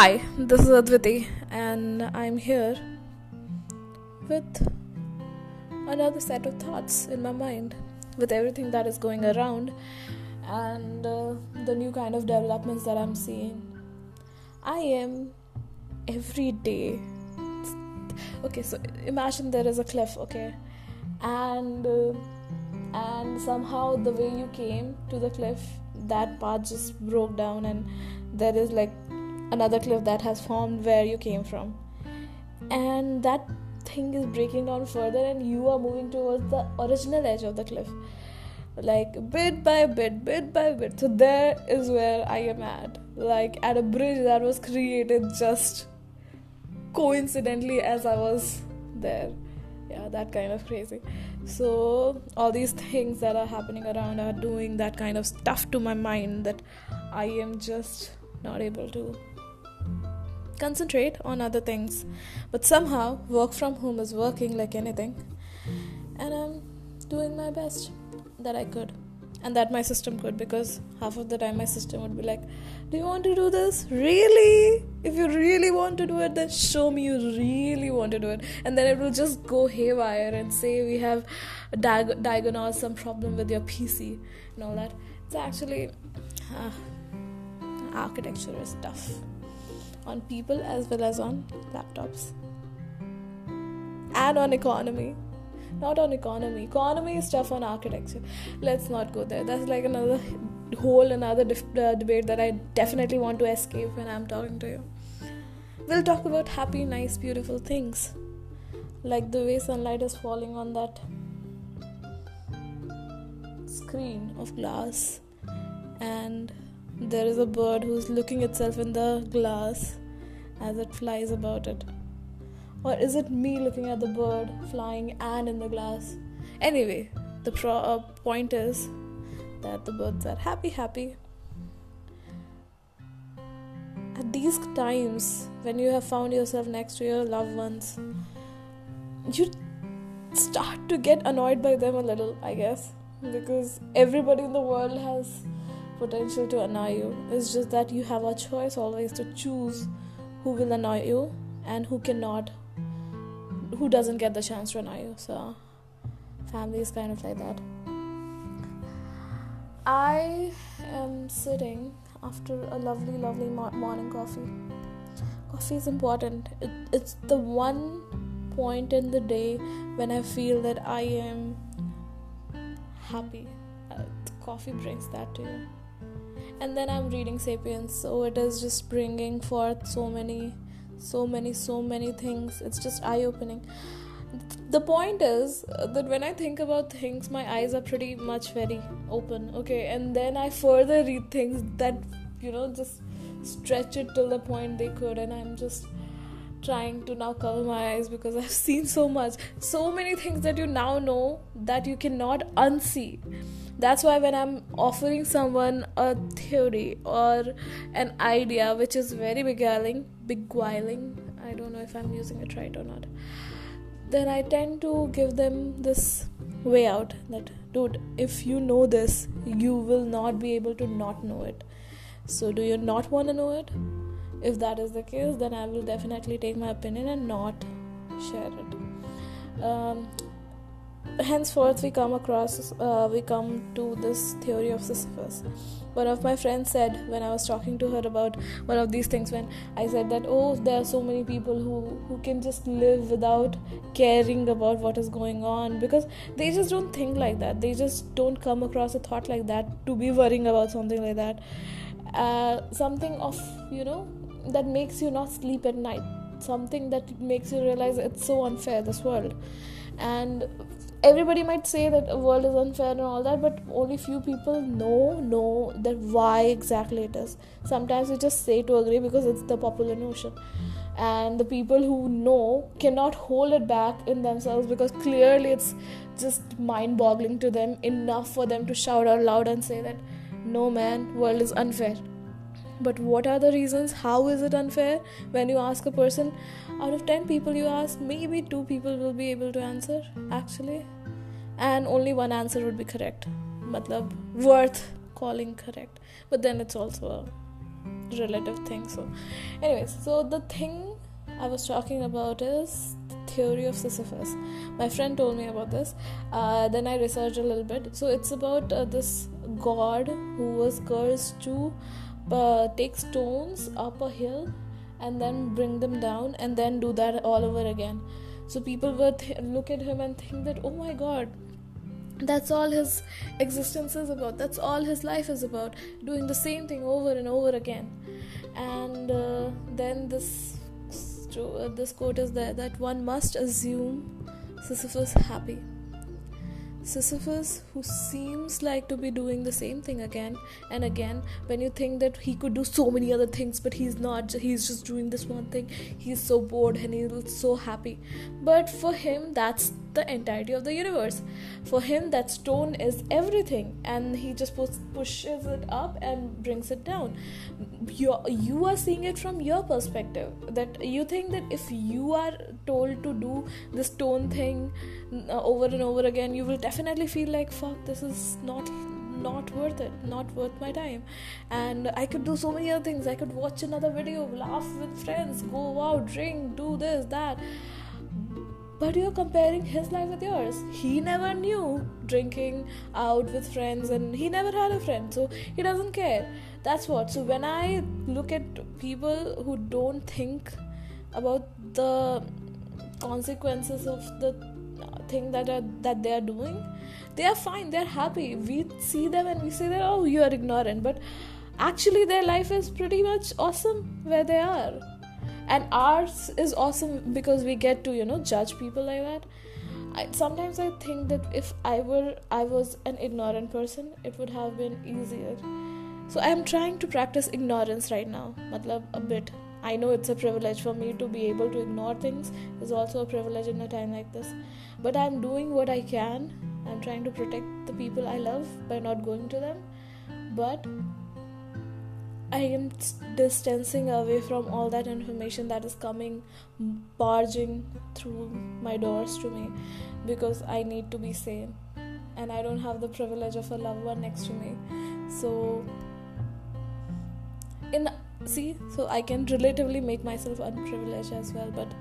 Hi, this is Adviti, and I'm here with another set of thoughts in my mind with everything that is going around and uh, the new kind of developments that I'm seeing. I am every day. Okay, so imagine there is a cliff, okay, and uh, and somehow the way you came to the cliff, that path just broke down, and there is like another cliff that has formed where you came from. And that thing is breaking down further and you are moving towards the original edge of the cliff. Like bit by bit bit by bit. So there is where i am at. Like at a bridge that was created just coincidentally as i was there. Yeah that kind of crazy. So all these things that are happening around are doing that kind of stuff to my mind that i am just not able to concentrate on other things. But somehow, work from home is working like anything, and I'm doing my best that I could, and that my system could because half of the time my system would be like, Do you want to do this? Really? If you really want to do it, then show me you really want to do it. And then it will just go haywire and say we have diag- diagnosed some problem with your PC and all that. It's actually uh, architecture is tough on people as well as on laptops. And on economy. Not on economy. Economy is tough on architecture. Let's not go there. That's like another whole another dif- uh, debate that i definitely want to escape when i'm talking to you. We'll talk about happy nice beautiful things. Like the way sunlight is falling on that screen of glass and there is a bird who's looking itself in the glass as it flies about it. Or is it me looking at the bird flying and in the glass? Anyway, the pro- uh, point is that the birds are happy, happy. At these times, when you have found yourself next to your loved ones, you start to get annoyed by them a little, I guess, because everybody in the world has potential to annoy you. It's just that you have a choice always to choose who will annoy you and who cannot, who doesn't get the chance to annoy you. So, family is kind of like that. I am sitting after a lovely, lovely morning coffee. Coffee is important. It, it's the one point in the day when I feel that I am happy. Uh, coffee brings that to you and then i'm reading sapiens so it is just bringing forth so many so many so many things. It's just eye opening the point is that when i think about things my eyes are pretty much very open okay? And then i further read things that you know just stretch it till the point they could and i'm just trying to now cover my eyes because i've seen so much. So many things that you now know that you cannot unsee that's why when i'm offering someone a theory or an idea which is very beguiling beguiling i don't know if i'm using it right or not then i tend to give them this way out that dude if you know this you will not be able to not know it. So do you not want to know it? If that is the case then i will definitely take my opinion and not share it. Um, henceforth we come across uh, we come to this theory of sisyphus. One of my friends said when i was talking to her about one of these things when i said that oh there are so many people who who can just live without caring about what is going on because they just don't think like that. They just don't come across a thought like that to be worrying about something like that. Uh, something of you know that makes you not sleep at night. Something that makes you realize it's so unfair this world. And everybody might say that the world is unfair and all that but only few people know know that why exactly it is. Sometimes we just say to agree because it's the popular notion. And the people who know cannot hold it back in themselves because clearly it's just mind boggling to them enough for them to shout out loud and say that no man world is unfair but what are the reasons how is it unfair when you ask a person out of 10 people you ask maybe two people will be able to answer actually and only one answer would be correct matlab worth calling correct but then it's also a relative thing. So, anyways, so the thing I was talking about is the theory of Sisyphus. My friend told me about this. Uh, then I researched a little bit. So it's about uh, this god who was cursed to uh, take stones up a hill and then bring them down and then do that all over again. So people would th- look at him and think that, oh my god, that's all his existence is about. That's all his life is about doing the same thing over and over again. And uh, then this uh, this quote is there that one must assume sisyphus happy Sisyphus, who seems like to be doing the same thing again and again, when you think that he could do so many other things, but he's not, he's just doing this one thing, he's so bored and he's so happy. But for him, that's the entirety of the universe. For him, that stone is everything, and he just push, pushes it up and brings it down. You you are seeing it from your perspective. That you think that if you are told to do the stone thing uh, over and over again, you will definitely feel like fuck, this is not not worth it not worth my time and i could do so many other things i could watch another video laugh with friends go out drink do this that but you're comparing his life with yours. He never knew drinking out with friends and he never had a friend, so he doesn't care. That's what. So when I look at people who don't think about the consequences of the thing that are that they are doing, they are fine, they're happy. We see them and we say that oh you are ignorant, but actually their life is pretty much awesome where they are and ours is awesome because we get to you know judge people like that. I, sometimes i think that if i were i was an ignorant person it would have been easier. So i am trying to practice ignorance right now. Matlab a bit. I know it's a privilege for me to be able to ignore things. Is also a privilege in a time like this. But i'm doing what i can. I'm trying to protect the people i love by not going to them. But I am distancing away from all that information that is coming barging through my doors to me because I need to be sane and I don't have the privilege of a loved one next to me. So, in see, so I can relatively make myself unprivileged as well, but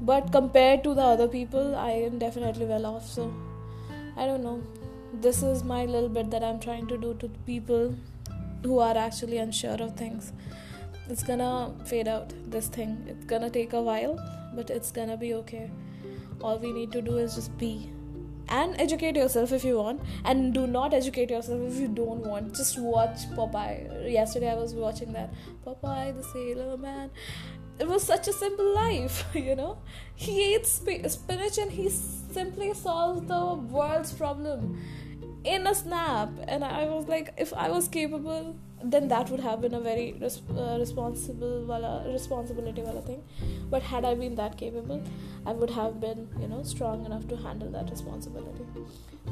but compared to the other people, I am definitely well off. So, I don't know. This is my little bit that I'm trying to do to people who are actually unsure of things it's gonna fade out this thing. It's gonna take a while but it's gonna be okay. All we need to do is just be and educate yourself if you want and do not educate yourself if you don't want. Just watch popeye. Yesterday i was watching that. Popeye the sailor man. It was such a simple life you know? He ate sp- spinach and he simply solved the world's problem in a snap and i was like if i was capable then that would have been a very res- uh, responsible wala, responsibility wala thing. But had i been that capable i would have been you know strong enough to handle that responsibility.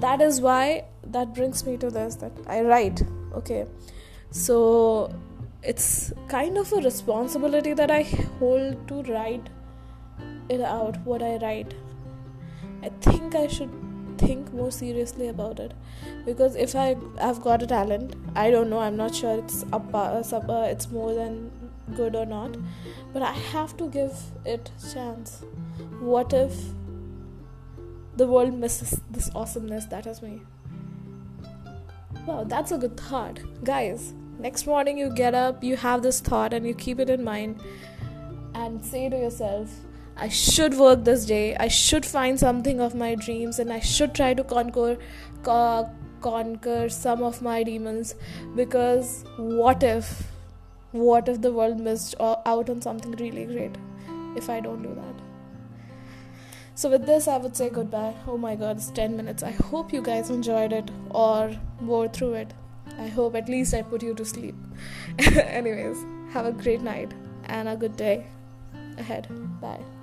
That is why that brings me to this that i write okay. So it's kind of a responsibility that i hold to write it out what i write. I think i should think more seriously about it. Because if i have got a talent i don't know i'm not sure it's up, uh, uh, it's more than good or not. But i have to give it a chance. What if the world misses this awesomeness that is me? Wow that's a good thought. Guys next morning you get up you have this thought and you keep it in mind and say to yourself I should work this day. I should find something of my dreams and I should try to conquer co- conquer some of my demons because what if what if the world missed out on something really great if I don't do that? So, with this, I would say goodbye. Oh my god, it's 10 minutes. I hope you guys enjoyed it or bore through it. I hope at least I put you to sleep. Anyways, have a great night and a good day ahead. Bye.